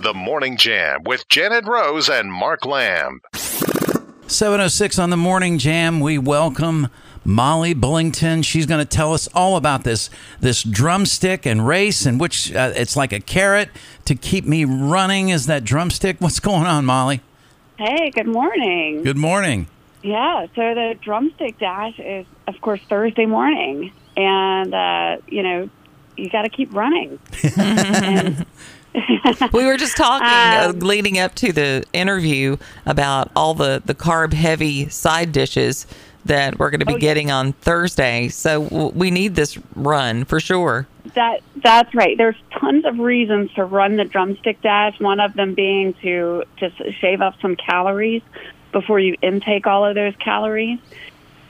The Morning Jam with Janet Rose and Mark Lamb. 706 on the Morning Jam. We welcome Molly Bullington. She's going to tell us all about this this drumstick and race and which uh, it's like a carrot to keep me running is that drumstick. What's going on, Molly? Hey, good morning. Good morning. Yeah, so the drumstick dash is, of course, Thursday morning, and uh, you know, you got to keep running. and, we were just talking uh, Um, leading up to the interview about all the, the carb heavy side dishes that we're going to be Oh, yeah. getting on Thursday. So w- we need this run for sure. that that's right. There's tons of reasons to run the drumstick dash. One of them being to just shave off some calories before you intake all of those calories.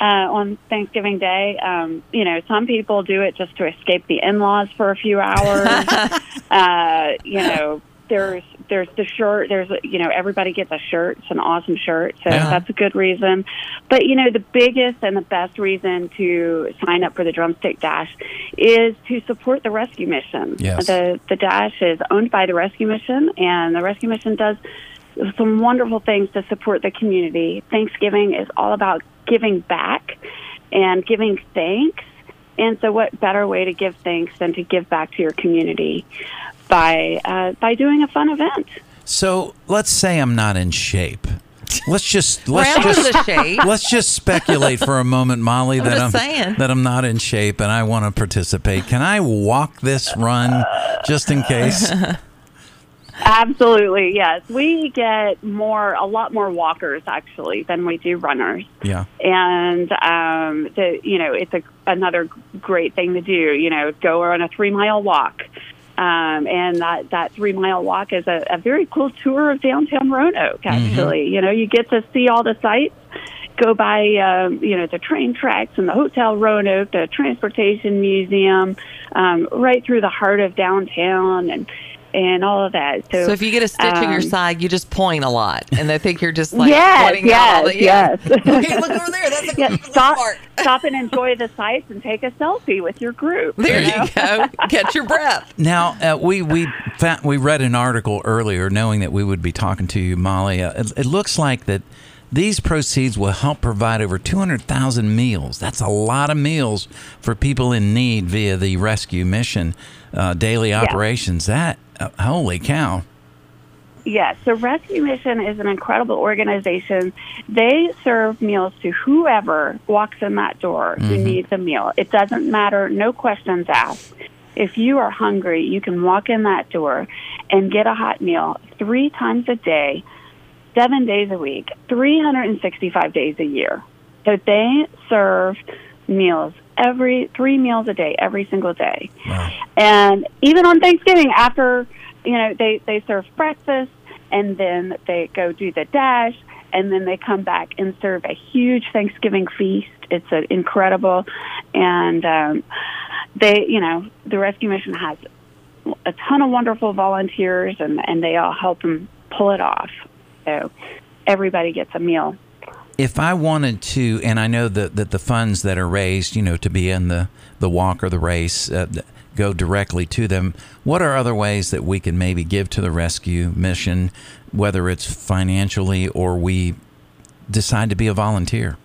Uh, on Thanksgiving Day, um, you know, some people do it just to escape the in-laws for a few hours. uh, you know, there's there's the shirt. There's you know everybody gets a shirt. It's an awesome shirt, so Yeah. that's a good reason. But you know the biggest and the best reason to sign up for the Drumstick Dash is to support the rescue mission. Yes. The the dash is owned by the rescue mission, and the rescue mission does some wonderful things to support the community. Thanksgiving is all about giving back and giving thanks. And so, what better way to give thanks than to give back to your community by uh, by doing a fun event? So let's say I'm not in shape. Let's just let's Round just let's just speculate for a moment, Molly, that I'm saying. that I'm not in shape and I want to participate. Can I walk this run just in case? Absolutely, yes. We get more, a lot more walkers actually than we do runners. Yeah. and um, the you know it's a another great thing to do. You know, go on a three mile walk, um, and that that three mile walk is a, a very cool tour of downtown Roanoke. Actually, you know, you get to see all the sights. Go by, um, you know, the train tracks and the Hotel Roanoke, the Transportation Museum, um, right through the heart of downtown, and and all of that. So, So if you get a stitch in your um, side, you just point a lot, and they think you're just like yes, pointing out all yes, the, yeah. yes. okay, look over there. That's a yeah, good stop, stop and enjoy the sights and take a selfie with your group. There know? you go. Catch your breath. Now uh, we we fa- we read an article earlier, knowing that we would be talking to you, Molly. Uh, it, it looks like that these proceeds will help provide over two hundred thousand meals. That's a lot of meals for people in need via the rescue mission uh, daily operations. That uh, holy cow! Yes, the Rescue Mission is an incredible organization. They serve meals to whoever walks in that door who needs a meal. It doesn't matter, no questions asked. If you are hungry, you can walk in that door and get a hot meal three times a day, seven days a week, 365 days a year. So they serve meals every three meals a day, every single day. Wow. And even on Thanksgiving, after you know they they serve breakfast, and then they go do the dash, and then they come back and serve a huge Thanksgiving feast. It's uh incredible, and um, they you know the rescue mission has a ton of wonderful volunteers, and and they all help them pull it off. So everybody gets a meal. If I wanted to, and I know that, that the funds that are raised, you know, to be in the, the walk or the race uh, go directly to them, what are other ways that we can maybe give to the rescue mission, whether it's financially or we decide to be a volunteer?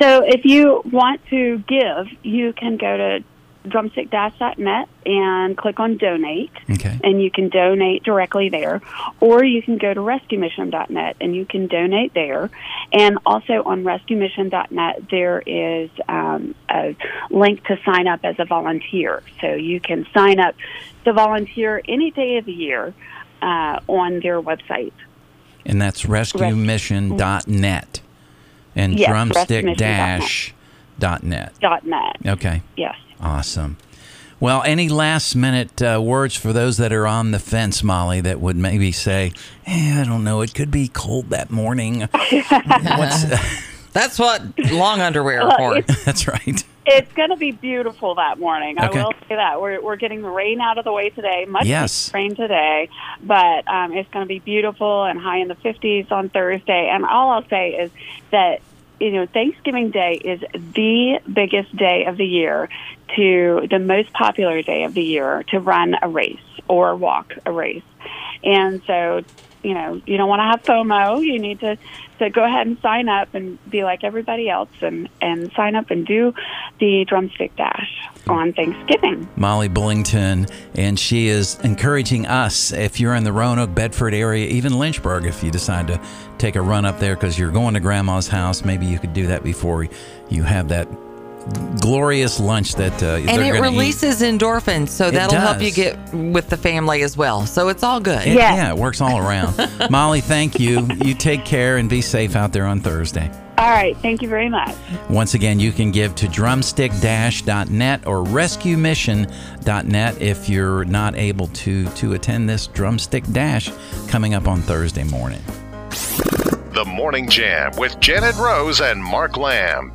So if you want to give, you can go to drumstick-net and click on donate. Okay. and you can donate directly there, or you can go to rescuemission.net and you can donate there. And also on rescuemission.net, there is um, a link to sign up as a volunteer. So you can sign up to volunteer any day of the year uh, on their website. And that's rescuemission.net and Yes, drumstick-net. Dot net. Dot net. Okay. Yes. Awesome. Well, any last minute uh, words for those that are on the fence, Molly, that would maybe say, eh, I don't know, it could be cold that morning. What's, That's what long underwear are for. that's right. It's going to be beautiful that morning. Okay. I will say that. We're, we're getting the rain out of the way today. Much Yes. rain today, but um, it's going to be beautiful and high in the 50s on Thursday. And all I'll say is that you know, Thanksgiving Day is the biggest day of the year to the most popular day of the year to run a race or walk a race. And so, you know, you don't want to have FOMO. You need to, to go ahead and sign up and be like everybody else and, and sign up and do the drumstick dash on Thanksgiving. Molly Bullington, and she is encouraging us if you're in the Roanoke, Bedford area, even Lynchburg, if you decide to take a run up there because you're going to grandma's house, maybe you could do that before you have that glorious lunch that uh, and it releases eat. endorphins, so It that'll help you get with the family as well. So it's all good. It- Yes. yeah, it works all around. Molly, thank you. You take care and be safe out there on Thursday. All right. Thank you very much. Once again, you can give to drumstick-net or rescuemission.net if you're not able to to attend this drumstick dash coming up on Thursday morning. The Morning Jam with Janet Rose and Mark Lamb.